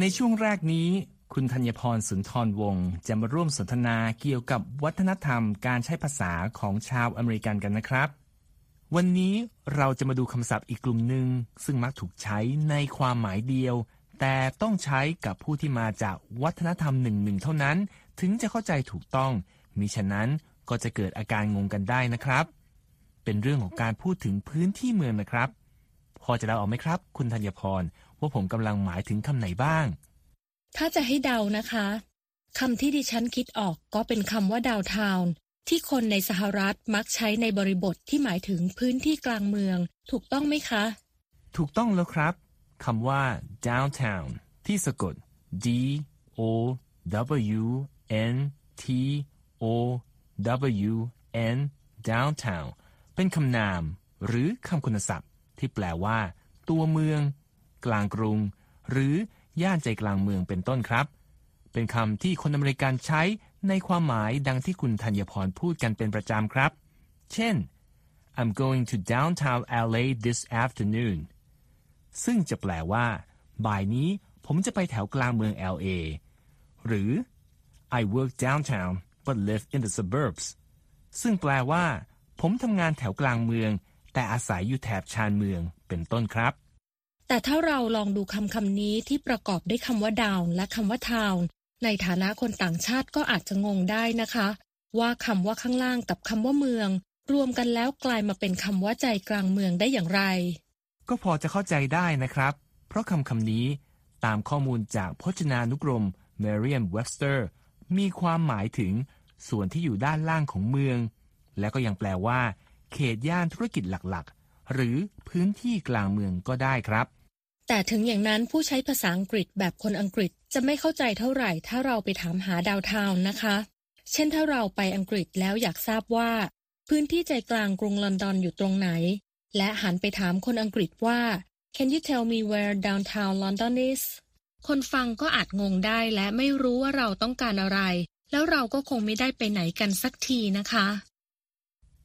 ในช่วงแรกนี้ คุณธัญพรสุนทรวงศ์จะมาร่วมสนทนาเกี่ยวกับวัฒนธรรมการใช้ภาษาของชาวอเมริกันกันนะครับ วันนี้เราจะมาดูคำศัพท์อีกกลุ่มหนึ่งซึ่งมักถูกใช้ในความหมายเดียว แต่ต้องใช้กับผู้ที่มาจากวัฒนธรรมหนึ่งหนึ่งเท่านั้น ถึงจะเข้าใจถูกต้อง มิฉะนั้นก็จะเกิดอาการงงกันได้นะครับ เป็นเรื่องของการพูดถึงพื้นที่เมืองนะครับ พอจะเดาออกไหมครับ คุณธัญพร ว่าผมกำลังหมายถึงคำไหนบ้าง ถ้าจะให้เดานะคะคำที่ดิฉันคิดออกก็เป็นคำว่าดาวทาวน์ที่คนในสหรัฐมักใช้ในบริบทที่หมายถึงพื้นที่กลางเมือง ถูกต้องไหมคะ ถูกต้องแล้วครับคำว่า downtown ที่สะกด D O W N T O W N downtown เป็นคำนาม หรือคำคุณศัพท์ ที่แปลว่า ตัวเมือง กลางกรุง หรือย่านใจกลางเมืองเป็นต้นครับ เป็นคำที่คนอเมริกันใช้ในความหมายดังที่คุณธัญพรพูดกันเป็นประจำครับ เช่น I'm going to downtown LA this afternoon ซึ่งจะแปลว่า บ่ายนี้ผมจะไปแถวกลางเมือง LA หรือ I work downtown but live in the suburbs ซึ่งแปลว่า ผมทำงานแถวกลางเมือง แต่อาศัยอยู่แถบชานเมืองเป็นต้นครับ แต่ถ้าเราลองดูคำคำนี้ที่ประกอบด้วยคำว่า down และคำว่า town ในฐานะคนต่างชาติก็อาจจะงงได้นะคะ ว่าคำว่าข้างล่างกับคำว่าเมือง รวมกันแล้วกลายมาเป็นคำว่าใจกลางเมืองได้อย่างไร ก็พอจะเข้าใจได้นะครับ เพราะคำคำนี้ ตามข้อมูลจากพจนานุกรม Merriam-Webster มีความหมายถึง ส่วนที่อยู่ด้านล่างของเมือง และก็ยังแปลว่า เขตย่านธุรกิจหลักๆ หรือพื้นที่กลางเมืองก็ได้ครับ แต่ถึงอย่างนั้นผู้ใช้ภาษาอังกฤษแบบคนอังกฤษจะไม่เข้าใจเท่าไหร่ถ้าเราไปถามหาดาวทาวน์นะคะ เช่นถ้าเราไปอังกฤษแล้วอยากทราบว่า พื้นที่ใจกลางกรุงลอนดอนอยู่ตรงไหน และหันไปถามคนอังกฤษว่า Can you tell me where downtown London is คนฟังก็อาจงงได้และไม่รู้ว่าเราต้องการอะไร แล้วเราก็คงไม่ได้ไปไหนกันสักทีนะคะ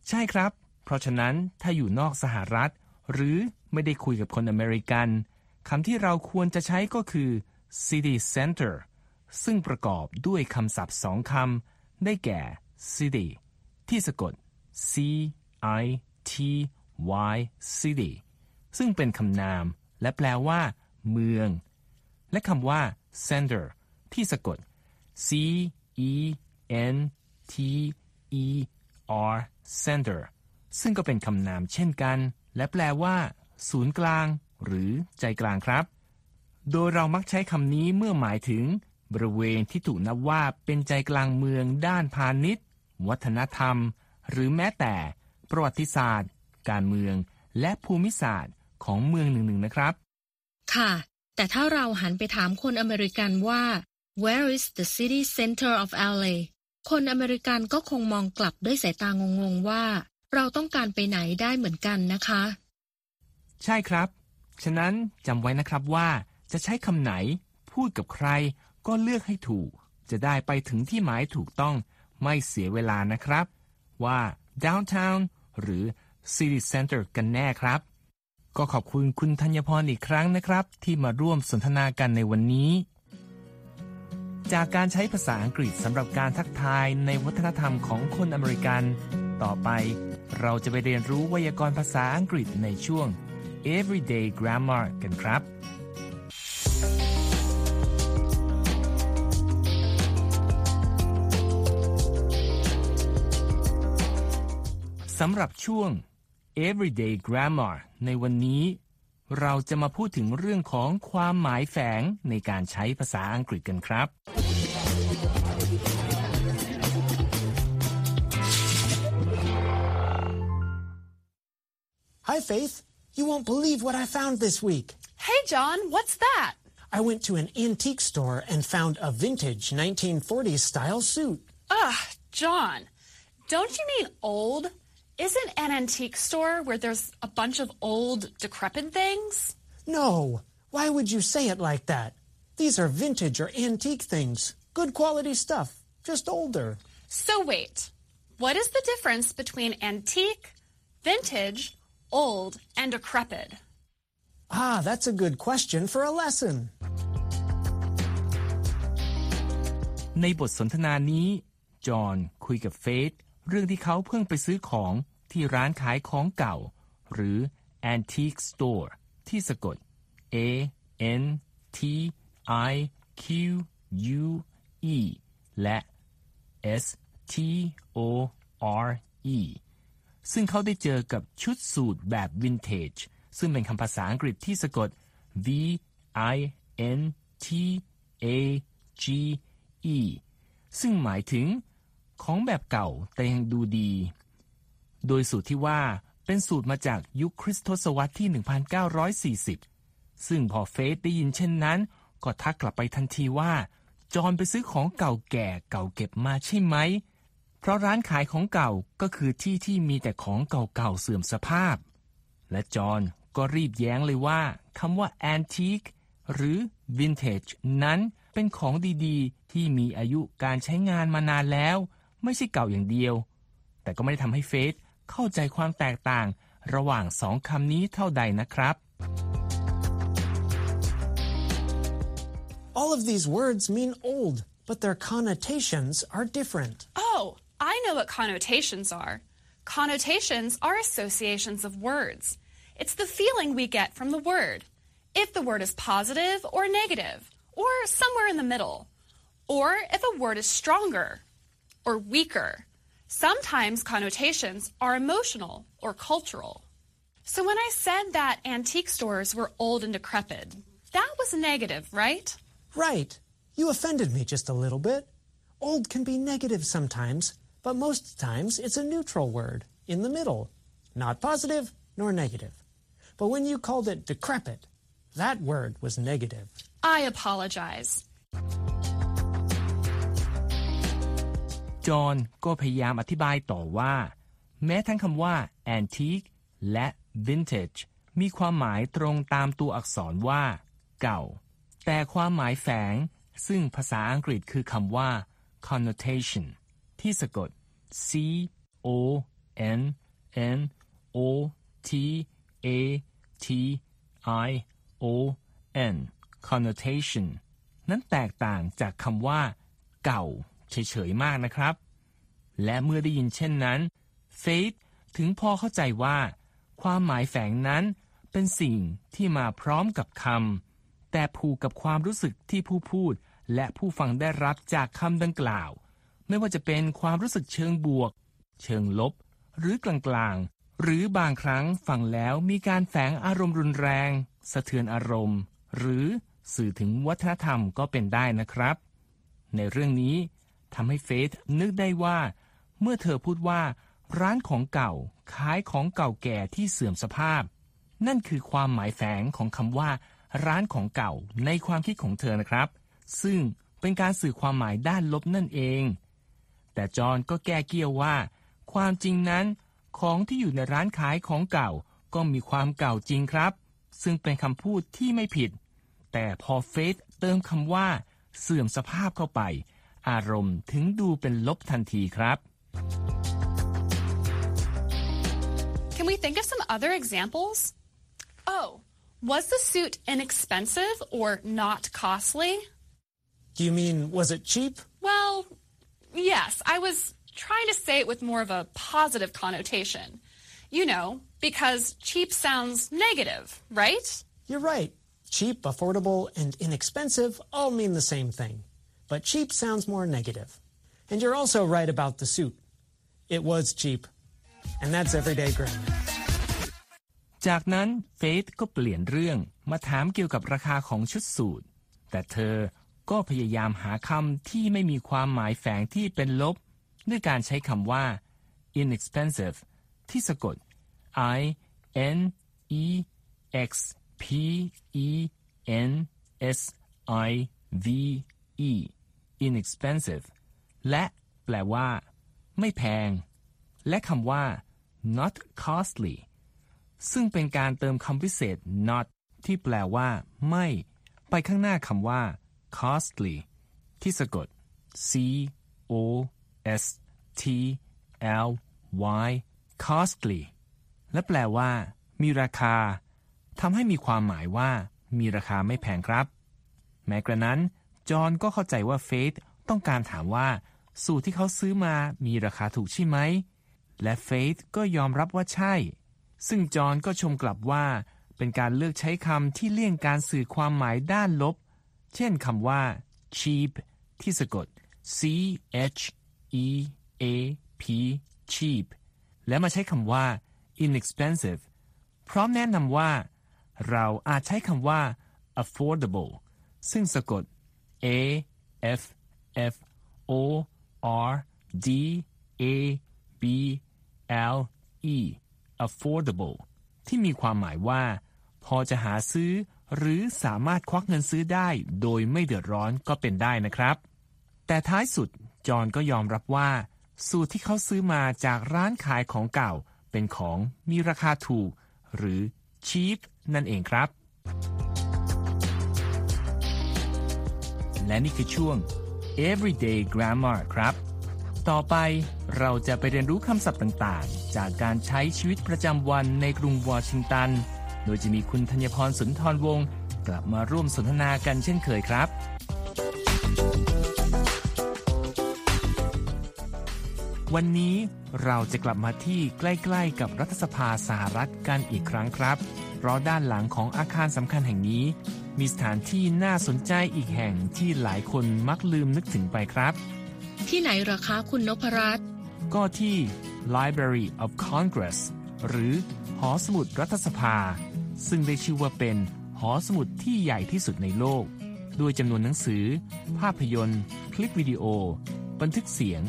ใช่ครับ เพราะฉะนั้นถ้าอยู่นอกสหรัฐ หรือไม่ได้คุยกับคนอเมริกัน คำที่เราควรจะใช้ก็คือ city center ซึ่งประกอบด้วยคำศัพท์สองคำ ได้แก่ city ที่สะกด c i t y city ซึ่งเป็นคำนาม และแปลว่า เมือง และคำว่า center ที่สะกด c e n t e r center ซึ่งก็เป็นคำนามเช่นกัน และแปลว่า ศูนย์กลาง หรือใจกลางครับ โดยเรามักใช้คำนี้เมื่อหมายถึง บริเวณที่ถูกนับว่าเป็นใจกลางเมืองด้านพาณิชย์ วัฒนธรรม หรือแม้แต่ ประวัติศาสตร์ การเมือง และภูมิศาสตร์ของเมืองหนึ่งๆนะครับ ค่ะ แต่ถ้าเราหันไปถามคนอเมริกันว่า Where is the city center of LA คนอเมริกันก็คงมองกลับด้วยสายตางงๆว่า เราต้องการไปไหนได้เหมือนกันนะคะ ใช่ครับ ฉะนั้นจำไว้นะครับว่าจะใช้คำไหน พูดกับใคร ก็เลือกให้ถูก จะได้ไปถึงที่หมายถูกต้องไม่เสียเวลานะครับ ว่า downtown หรือ city center กันแน่ครับ ก็ขอบคุณคุณธัญพรอีกครั้งนะครับ ที่มาร่วมสนทนากันในวันนี้ จากการใช้ภาษาอังกฤษสำหรับการทักทายในวัฒนธรรมของคนอเมริกัน ต่อไป เราจะไปเรียนรู้ไวยากรณ์ภาษาอังกฤษในช่วง Everyday Grammar กันครับ สำหรับช่วง Everyday Grammar ในวันนี้ เราจะมาพูดถึงเรื่องของความหมายแฝงในการใช้ภาษาอังกฤษกันครับ Hi, Faith. You won't believe what I found this week. Hey, John, what's that? I went to an antique store and found a vintage 1940s style suit. Ugh, John, don't you mean old? Isn't an antique store where there's a bunch of old, decrepit things? No. Why would you say it like that? These are vintage or antique things. Good quality stuff. Just older. So wait, what is the difference between antique, vintage, old, and decrepit? Ah, that's a good question for a lesson. ในบทสนทนานี้ จอห์นคุยกับเฟธเรื่องที่เขาเพิ่งไปซื้อของที่ร้านขายของเก่า หรือ antique store ที่สะกด A N T I Q U E และ S T O R E ซึ่งเขาได้เจอกับชุดสูทแบบวินเทจ ซึ่งเป็นคำภาษาอังกฤษที่สะกด V I N T A G E ซึ่งหมายถึงของแบบเก่าแต่ยังดูดี โดยสูตรที่ว่าเป็นสูตรมาจากยุคคริสตศตวรรษที่ 1940 ซึ่งพอเฟสได้ยินเช่นนั้น ก็ทักกลับไปทันทีว่า จอนไปซื้อของเก่าแก่เก่าเก็บมาใช่ไหม เพราะร้านขายของเก่าก็คือที่ที่มีแต่ของเก่าๆเสื่อมสภาพ และจอห์นก็รีบแย้งเลยว่าคำว่า antique หรือ vintage นั้นเป็นของดีๆ ที่มีอายุการใช้งานมานานแล้ว ไม่ใช่เก่าอย่างเดียว แต่ก็ไม่ได้ทำให้เฟสเข้าใจความแตกต่าง ระหว่างสองคำนี้เท่าใดนะครับ All of these words mean old, but their connotations are different. Oh, I know what connotations are. Connotations are associations of words. It's the feeling we get from the word. If the word is positive or negative, or somewhere in the middle, or if a word is stronger or weaker. Sometimes connotations are emotional or cultural. So when I said that antique stores were old and decrepit, that was negative, right? Right. You offended me just a little bit. Old can be negative sometimes, but most times it's a neutral word, in the middle. Not positive nor negative. But when you called it decrepit, that word was negative. I apologize. จอห์นก็พยายามอธิบายต่อว่า แม้ทั้งคำว่า antique และ vintage มีความหมายตรงตามตัวอักษรว่า เก่า แต่ความหมายแฝง ซึ่งภาษาอังกฤษคือคำว่า connotation ที่สะกด c o n n o t a t i o n connotation นั้นแตกต่างจากคำว่า เก่าเฉยๆมากนะครับ และเมื่อได้ยินเช่นนั้นเฟธถึงพอเข้าใจว่า ความหมายแฝงนั้นเป็นสิ่งที่มาพร้อมกับคำแต่ผูกกับความรู้สึกที่ผู้พูดและผู้ฟังได้รับจากคำดังกล่าว ไม่ว่าจะเป็นความรู้สึกเชิงบวก เชิงลบ หรือกลางๆ หรือบางครั้งฟังแล้วมีการแฝงอารมณ์รุนแรง สะเทือนอารมณ์ หรือสื่อถึงวัฒนธรรมก็เป็นได้นะครับ ในเรื่องนี้ทำให้เฟธนึกได้ว่า เมื่อเธอพูดว่า ร้านของเก่าขายของเก่าแก่ที่เสื่อมสภาพ นั่นคือความหมายแฝงของคำว่า ร้านของเก่าในความคิดของเธอนะครับ ซึ่งเป็นการสื่อความหมายด้านลบนั่นเอง แต่จอห์นก็แก้เกี่ยวว่า ความจริงนั้น ของที่อยู่ในร้านขายของเก่าก็มีความเก่าจริงครับ ซึ่งเป็นคำพูดที่ไม่ผิด แต่พอเฟธเติมคำว่า เสื่อมสภาพเข้าไป อารมณ์ถึงดูเป็นลบทันทีครับ Can we think of some other examples? Oh, was the suit inexpensive or not costly? Do you mean, was it cheap? Well, yes, I was trying to say it with more of a positive connotation. You know, because cheap sounds negative, right? You're right. Cheap, affordable, and inexpensive all mean the same thing. But cheap sounds more negative. And you're also right about the suit. It was cheap. And that's everyday grammar. จากนั้นเฟธก็เปลี่ยนเรื่องมาถามเกี่ยวกับราคาของชุดสูทแต่เธอ ก็พยายามหาคำที่ไม่มีความหมายแฝงที่เป็นลบ ด้วยการใช้คำว่า inexpensive ที่สะกด i N E X P E N S I V E inexpensive และแปลว่า ไม่แพง และคำว่า not costly ซึ่งเป็นการเติมคำพิเศษ not ที่แปลว่า ไม่ ไปข้างหน้าคำว่า costly ที่สะกด C O S T L Y costly และแปลว่า มีราคาทำให้มีความหมายว่า มีราคาไม่แพงครับ แม้กระนั้น จอห์นก็เข้าใจว่าเฟธต้องการถามว่า สูตรที่เขาซื้อมามีราคาถูกใช่ไหม และเฟธก็ยอมรับว่าใช่ ซึ่งจอห์นก็ชมกลับว่า เป็นการเลือกใช้คำที่เลี่ยงการสื่อความหมายด้านลบ เช่นคำว่า cheap ที่สะกด C H E A P cheap และมาใช้คำว่า inexpensive พร้อมแนะนำว่า เราอาจใช้คำว่า affordable ซึ่งสะกด A F F O R D A B L E affordable ที่มีความหมายว่า พอจะหาซื้อ หรือสามารถควักเงินซื้อได้โดยไม่เดือดร้อนก็เป็นได้นะครับ แต่ท้ายสุดจอห์นก็ยอมรับว่า สูตรที่เขาซื้อมาจากร้านขายของเก่า เป็นของมีราคาถูก หรือ cheap นั่นเองครับ และนี่คือช่วง everyday grammar ครับ ต่อไปเราจะไปเรียนรู้คำศัพท์ต่างๆ จากการใช้ชีวิตประจำวันในกรุงวอชิงตัน โดยจะมีคุณธัญพรสุนทรวงศ์กลับมาร่วมสนทนากันเช่นเคยครับ วันนี้เราจะกลับมาที่ใกล้ ๆ กับรัฐสภาสหรัฐกันอีกครั้งครับ เพราะด้านหลังของอาคารสำคัญแห่งนี้ มีสถานที่น่าสนใจอีกแห่งที่หลายคนมักลืมนึกถึงไปครับ ที่ไหนเหรอคะคุณนพรัตน์ก็ที่ Library of Congress หรือหอสมุดรัฐสภา ซึ่งได้ชื่อว่าเป็นหอสมุดที่ใหญ่ที่สุดในโลก ด้วยจำนวนหนังสือ ภาพยนตร์ คลิปวิดีโอ บันทึกเสียง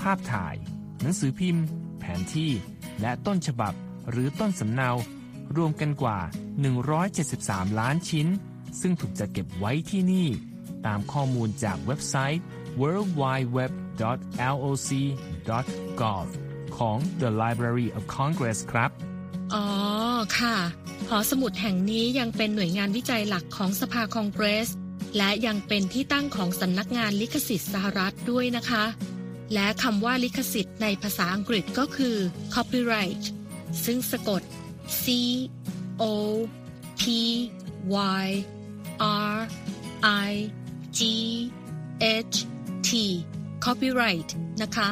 ภาพถ่าย หนังสือพิมพ์ แผนที่ และต้นฉบับหรือต้นสำเนารวมกันกว่า 173 ล้านชิ้น ซึ่งถูกจัดเก็บไว้ที่นี่ ตามข้อมูลจากเว็บไซต์ worldwideweb.loc.gov ของ The Library of Congress ครับ อ๋อ ค่ะ หอสมุดแห่งนี้ยังเป็นหน่วยงานวิจัยหลักของสภาคองเกรส และยังเป็นที่ตั้งของสำนักงานลิขสิทธิ์สหรัฐด้วยนะคะ และคำว่าลิขสิทธิ์ในภาษาอังกฤษก็คือ copyright ซึ่งสะกด C O P Y R I G H T copyright นะคะ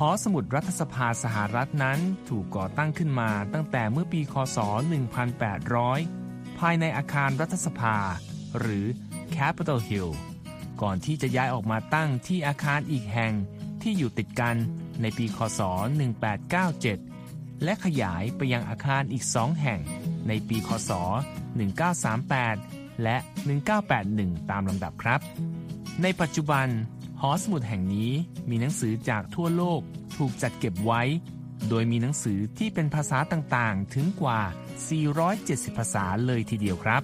หอสมุดรัฐสภาสหรัฐนั้นถูกก่อตั้งขึ้นมาตั้งแต่เมื่อปีคศ 1800 ภายในอาคารรัฐสภา หรือ Capitol Hill ก่อนที่จะย้ายออกมาตั้งที่อาคารอีกแห่งที่อยู่ติดกันในปีคศ 1897 และขยายไปยังอาคารอีกสองแห่งในปีคศ 1938 และ 1981 ตามลำดับครับ ในปัจจุบัน หอสมุดแห่งนี้มีหนังสือจากทั่วโลกถูกจัดเก็บไว้ โดยมีหนังสือที่เป็นภาษาต่างๆ ถึงกว่า 470 ภาษาเลยทีเดียวครับ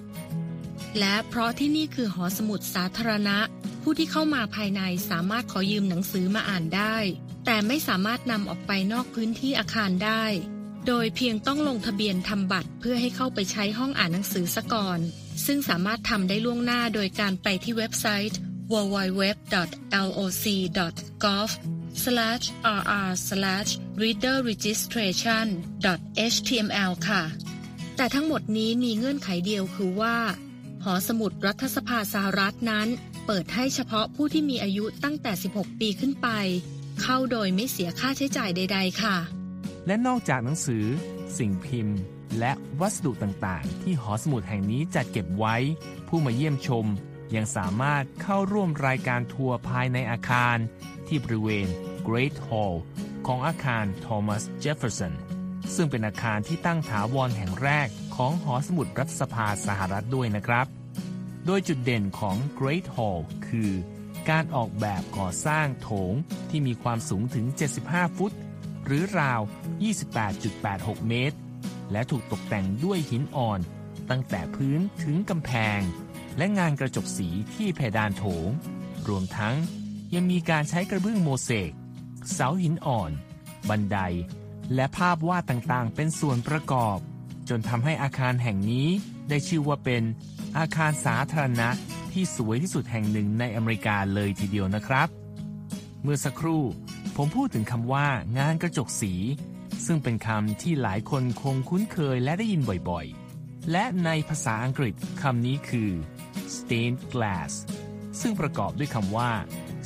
และเพราะที่นี่คือหอสมุดสาธารณะ ผู้ที่เข้ามาภายในสามารถขอยืมหนังสือมาอ่านได้ แต่ไม่สามารถนำออกไปนอกพื้นที่อาคารได้ โดยเพียงต้องลงทะเบียนทำบัตรเพื่อให้เข้าไปใช้ห้องอ่านหนังสือซะก่อน ซึ่งสามารถทำได้ล่วงหน้าโดยการไปที่เว็บไซต์ www.loc.gov/rr/readerregistration.html ค่ะ แต่ทั้งหมดนี้มีเงื่อนไขเดียวคือว่า หอสมุดรัฐสภาสหรัฐนั้น เปิดให้เฉพาะผู้ที่มีอายุตั้งแต่ 16 ปีขึ้นไป เข้าโดยไม่เสียค่าใช้จ่ายใด ๆ ค่ะ และนอกจากหนังสือ สิ่งพิมพ์ และวัสดุต่างๆ ที่หอสมุดแห่งนี้จัดเก็บไว้ ผู้มาเยี่ยมชม ยังสามารถเข้าร่วมรายการทัวร์ภายในอาคารที่บริเวณ Great Hall ของอาคาร Thomas Jefferson ซึ่งเป็นอาคารที่ตั้งถาวรแห่งแรกของหอสมุดรัฐสภาสหรัฐด้วยนะครับ โดยจุดเด่นของ Great Hall คือ การออกแบบก่อสร้างโถงที่มีความสูงถึง 75 ฟุต หรือราว 28.86 เมตร และถูกตกแต่งด้วยหินอ่อน ตั้งแต่พื้นถึงกำแพง และงานกระจกสีที่เพดานโถง รวมทั้งยังมีการใช้กระเบื้องโมเสก เสาหินอ่อน บันได และภาพวาดต่างๆ เป็นส่วนประกอบ จนทำให้อาคารแห่งนี้ได้ชื่อว่าเป็นอาคารสาธารณะที่สวยที่สุดแห่งหนึ่งในอเมริกาเลยทีเดียวนะครับ เมื่อสักครู่ผมพูดถึงคำว่างานกระจกสี ซึ่งเป็นคำที่หลายคนคงคุ้นเคยและได้ยินบ่อยๆ และในภาษาอังกฤษคำนี้คือ stained glass ซึ่งประกอบด้วยคำว่า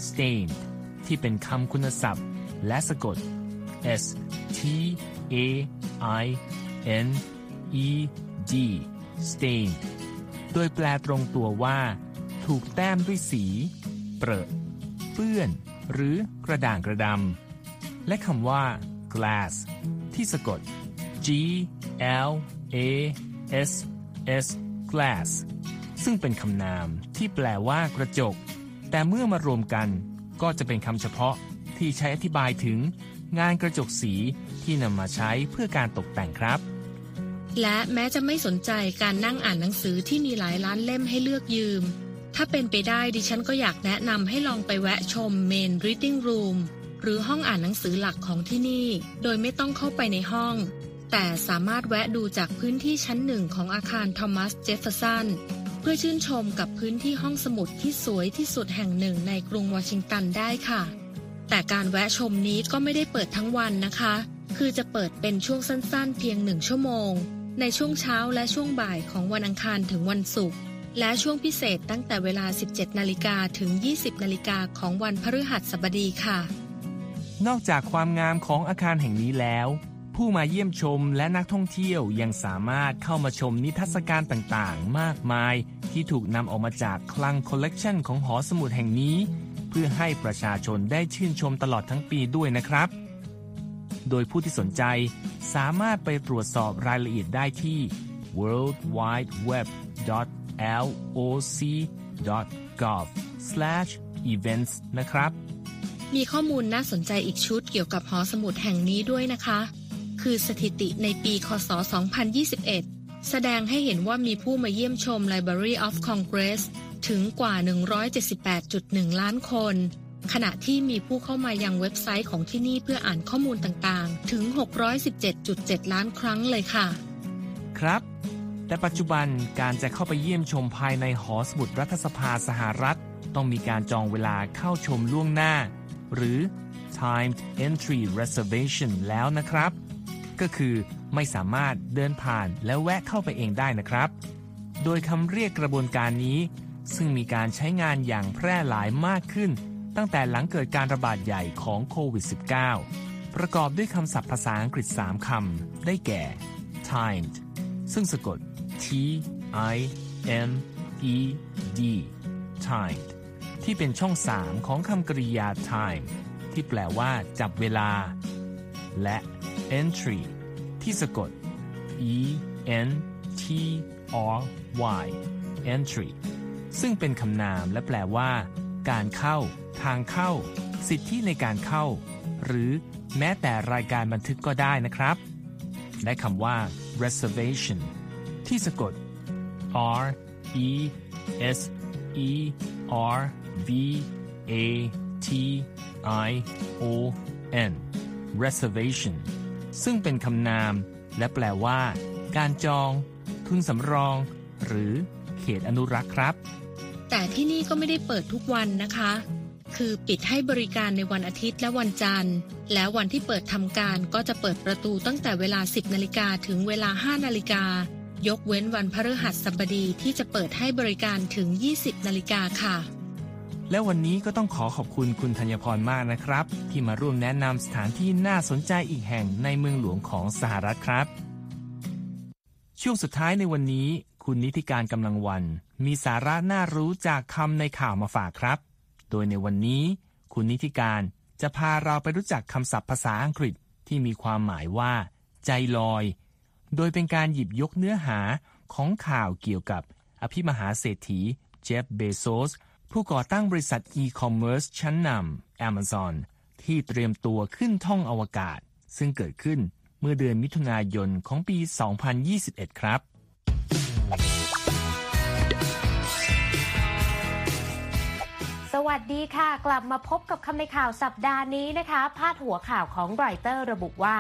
stained ที่เป็นคำคุณศัพท์ และสะกด s t a i n e d stained โดยแปลตรงตัวว่า ถูกแต้มด้วยสี เปรอะเปื้อน หรือกระด่างกระดำและคำว่า glass ที่สะกด g l a s s glass ซึ่งเป็นคำนามที่แปลว่ากระจก แต่เมื่อมารวมกันก็จะเป็นคำเฉพาะที่ใช้อธิบายถึงงานกระจกสีที่นำมาใช้เพื่อการตกแต่งครับ และแม้จะไม่สนใจการนั่งอ่านหนังสือที่มีหลายล้านเล่มให้เลือกยืม ถ้าเป็นไปได้ดิฉันก็อยากแนะนำให้ลองไปแวะชม Main Reading Room หรือห้องอ่านหนังสือหลักของที่นี่ โดยไม่ต้องเข้าไปในห้อง แต่สามารถแวะดูจากพื้นที่ชั้นหนึ่งของอาคารทอมัสเจฟเฟอร์สัน พื่อชื่นชมกับพื้นที่ห้องสมุดที่สวยที่สุดแห่งหนึ่งในกรุงวอชิงตันได้ค่ะ แต่การแวะชมนี้ก็ไม่ได้เปิดทั้งวันนะคะ คือจะเปิดเป็นช่วงสั้นๆ เพียงหนึ่งชั่วโมง ในช่วงเช้าและช่วงบ่ายของวันอังคารถึงวันศุกร์และช่วงพิเศษตั้งแต่เวลา 17 นาฬิกาถึง 20 นาฬิกาของวันพฤหัสบดีค่ะ นอกจากความงามของอาคารแห่งนี้แล้ว ผู้มาเยี่ยมชมและนักท่องเที่ยวยังสามารถเข้ามาชมนิทรรศการต่างๆ มากมาย ที่ถูกนำออกมาจากคลังคอลเลกชันของหอสมุดแห่งนี้ เพื่อให้ประชาชนได้ชื่นชมตลอดทั้งปีด้วยนะครับ โดยผู้ที่สนใจสามารถไปตรวจสอบรายละเอียดได้ที่ worldwideweb.loc.gov/events นะครับ มีข้อมูลน่าสนใจอีกชุดเกี่ยวกับหอสมุดแห่งนี้ด้วยนะคะ คือสถิติในปี คศ 2021 แสดงให้เห็นว่ามีผู้มาเยี่ยมชม Library of Congress ถึงกว่า 178.1 ล้านคน ขณะที่มีผู้เข้ามายังเว็บไซต์ของที่นี่เพื่ออ่านข้อมูลต่างๆ ถึง 617.7 ล้านครั้งเลยค่ะ ครับ แต่ปัจจุบันการจะเข้าไปเยี่ยมชมภายในหอสมุดรัฐสภาสหรัฐ ต้องมีการจองเวลาเข้าชมล่วงหน้า หรือ timed entry reservation แล้วนะครับ ก็คือไม่สามารถเดินผ่านและแวะเข้าไปเองได้นะครับ โดยคำเรียกกระบวนการนี้ ซึ่งมีการใช้งานอย่างแพร่หลายมากขึ้น ตั้งแต่หลังเกิดการระบาดใหญ่ของโควิด -19 ประกอบด้วยคำศัพท์ภาษาอังกฤษ 3 คำ ได้แก่ timed ซึ่งสะกด t i m e d timed ที่เป็นช่อง 3 ของคำกริยา time ที่แปลว่าจับเวลา และ entry ที่สะกด e n t r y entry ซึ่งเป็นคำนามและแปลว่า การเข้า ทางเข้า สิทธิในการเข้า หรือแม้แต่รายการบันทึกก็ได้นะครับ และคำว่า reservation ที่สะกด R E S E R V A T I O N reservation ซึ่งเป็นคำนาม และแปลว่า การจอง ทุนสำรอง หรือเขตอนุรักษ์ครับ แต่ที่นี่ก็ไม่ได้เปิดทุกวันนะคะ คือปิดให้บริการในวันอาทิตย์และวันจันทร์ แล้ววันที่เปิดทำการก็จะเปิดประตูตั้งแต่เวลา 10นาฬิกาถึงเวลา 5นาฬิกายกเว้นวันพฤหัสบดีที่จะเปิดให้บริการถึง 20นาฬิกาค่ะ และวันนี้ก็ต้องขอขอบคุณคุณธัญพรมากนะครับ ที่มาร่วมแนะนำสถานที่น่าสนใจอีกแห่งในเมืองหลวงของสหรัฐครับ ช่วงสุดท้ายในวันนี้ คุณนีธิกาญจน์ กำลังวรรณ มีสาระน่ารู้จากคำในข่าวมาฝากครับ โดยในวันนี้ คุณนีธิกาญจน์จะพาเราไปรู้จักคำศัพท์ภาษาอังกฤษที่มีความหมายว่า ใจลอย โดยเป็นการหยิบยกเนื้อหาของข่าวเกี่ยวกับ อภิมหาเศรษฐีเจฟฟ์ เบโซส ผู้ก่อตั้งบริษัทอีคอมเมิร์ซชั้นนำ Amazon ที่เตรียมตัวขึ้นท่องอวกาศ ซึ่งเกิดขึ้นเมื่อเดือนมิถุนายนของปี 2021 ครับ สวัสดีค่ะ กลับมาพบกับคำในข่าวสัปดาห์นี้นะคะ พาดหัวข่าวของไรเตอร์ระบุว่า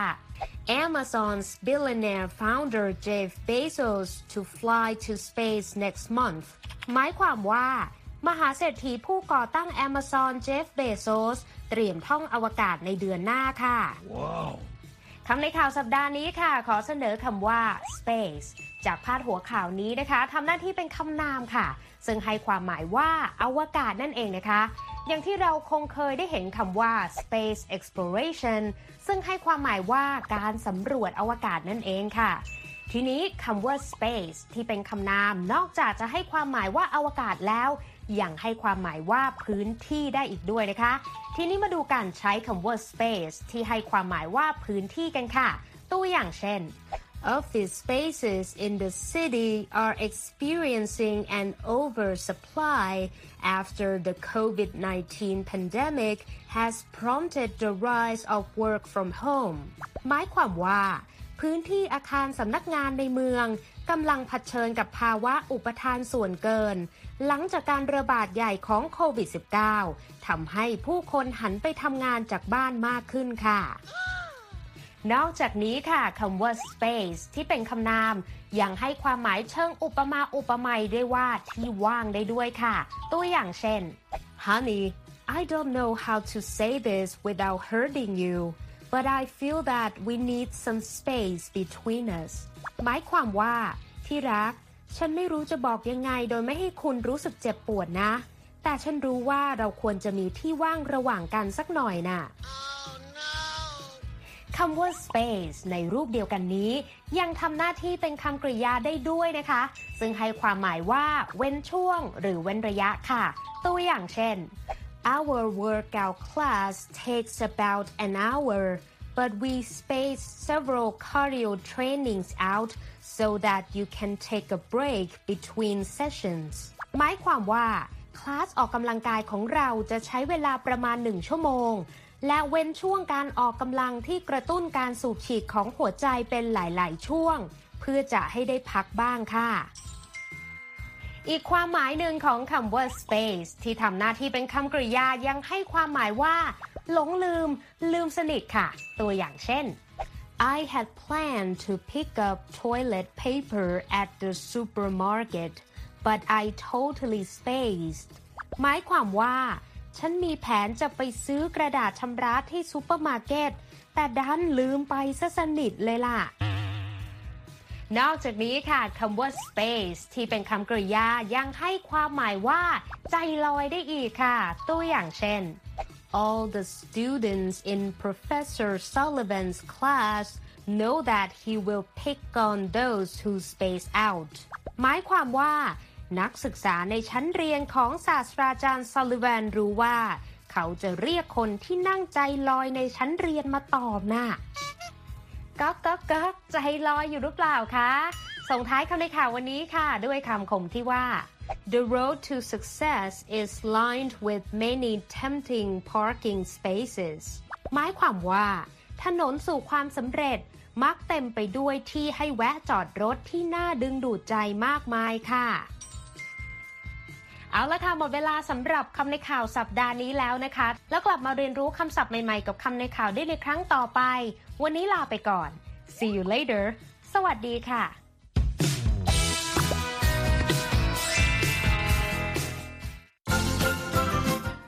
Amazon's billionaire founder Jeff Bezos to fly to space next month หมายความว่า มหาเศรษฐีผู้ก่อตั้ง Amazon Jeff Bezos เตรียมท่องอวกาศในเดือนหน้าค่ะ wow. คำในข่าวสัปดาห์นี้ค่ะ ขอเสนอคำว่า space จากพาดหัวข่าวนี้นะคะทำหน้าที่เป็นคำนามค่ะ ซึ่งให้ความหมายว่าอวกาศนั่นเองนะคะ อย่างที่เราคงเคยได้เห็นคำว่า space exploration ซึ่งให้ความหมายว่าการสำรวจอวกาศนั่นเองค่ะ ทีนี้คำว่า space ที่เป็นคำนามนอกจากจะให้ความหมายว่าอวกาศแล้ว ยังให้ความหมายว่าพื้นที่ได้อีกด้วยนะคะ ทีนี้มาดูการใช้คำว่า space ที่ให้ความหมายว่าพื้นที่กันค่ะ ตัวอย่างเช่น Office spaces in the city are experiencing an oversupply after the COVID-19 pandemic has prompted the rise of work from home หมายความว่า พื้นที่อาคารสำนักงานในเมือง กำลังเผชิญกับภาวะอุปทานส่วนเกิน หลังจากการระบาดใหญ่ของโควิด -19 ทำให้ผู้คนหันไปทำงานจากบ้านมากขึ้นค่ะ นอกจากนี้ค่ะคำว่า space ที่เป็นคำนาม ยังให้ความหมายเชิงอุปมาอุปไมยได้ว่าที่ว่างได้ด้วยค่ะ ตัวอย่างเช่น Honey I don't know how to say this without hurting you but I feel that we need some space between us หมายความว่า ที่รัก ฉันไม่รู้จะบอกยังไงโดยไม่ให้คุณรู้สึกเจ็บปวดนะ แต่ฉันรู้ว่าเราควรจะมีที่ว่างระหว่างกันสักหน่อยนะ่ะคำว่า space ในรูปเดียวกันนี้ ยังทำหน้าที่เป็นคำกริยาได้ด้วยนะคะ ซึ่งให้ความหมายว่า เว้นช่วง หรือเว้นระยะค่ะ ตัวอย่างเช่น Our workout class takes about an hour but we space several cardio trainings out so that you can take a break between sessions หมายความว่า คลาสออกกำลังกายของเราจะใช้เวลาประมาณหนึ่งชั่วโมง และเว้นช่วงการออกกำลังที่กระตุ้นการสูบฉีดของหัวใจเป็นหลาย ๆ ช่วง เพื่อจะให้ได้พักบ้างค่ะ อีกความหมายหนึ่งของคำว่า space ที่ทำหน้าที่เป็นคำกริยายังให้ความหมายว่า หลงลืม ลืมสนิทค่ะ ตัวอย่างเช่น I had planned to pick up toilet paper at the supermarket but I totally spaced หมายความว่า ฉันมีแผนจะไปซื้อกระดาษชำระที่ซูเปอร์มาร์เก็ตแต่ดันลืมไปซะสนิทเลยล่ะ นอกจากนี้ค่ะคำว่า space ที่เป็นคำกริยายังให้ความหมายว่า ใจลอยได้อีกค่ะ ตัวอย่างเช่น all the students in Professor Sullivan's class know that he will pick on those who space out หมายความว่า นักศึกษาในชั้นเรียนของศาสตราจารย์ซัลลิแวนรู้ว่า เขาจะเรียกคนที่นั่งใจลอยในชั้นเรียนมาตอบนะ่ะ ก๊อกก๊อกก๊อกใจลอยอยู่หรือเปล่าคะ ส่งท้ายคำในข่าววันนี้ค่ะ ด้วยคำคมที่ว่า The road to success is lined with many tempting parking spaces หมายความว่า ถนนสู่ความสำเร็จมักเต็มไปด้วยที่ให้แวะจอดรถที่น่าดึงดูดใจมากมายค่ะ เอาละค่ะ หมดเวลาสำหรับคำในข่าวสัปดาห์นี้แล้วนะคะ แล้วกลับมาเรียนรู้คำศัพท์ใหม่ๆ กับคำในข่าวได้ในครั้งต่อไป วันนี้ลาไปก่อน see you later สวัสดีค่ะ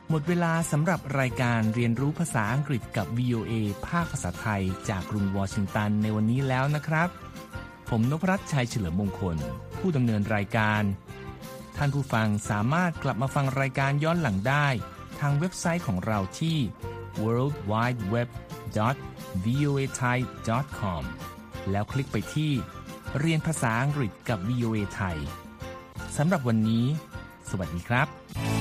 หมดเวลาสำหรับรายการเรียนรู้ภาษาอังกฤษกับ VOA ภาคภาษาไทย จากกรุงวอชิงตันในวันนี้แล้วนะครับ ผมนพรัตชัยเฉลิมมงคล ผู้ดำเนินรายการ ท่านผู้ฟังสามารถกลับมาฟังรายการย้อนหลังได้ ทางเว็บไซต์ของเราที่ world wide web www.voa thai com แล้วคลิกไปที่เรียนภาษาอังกฤษกับ VOA ไทยสำหรับวันนี้ สวัสดีครับ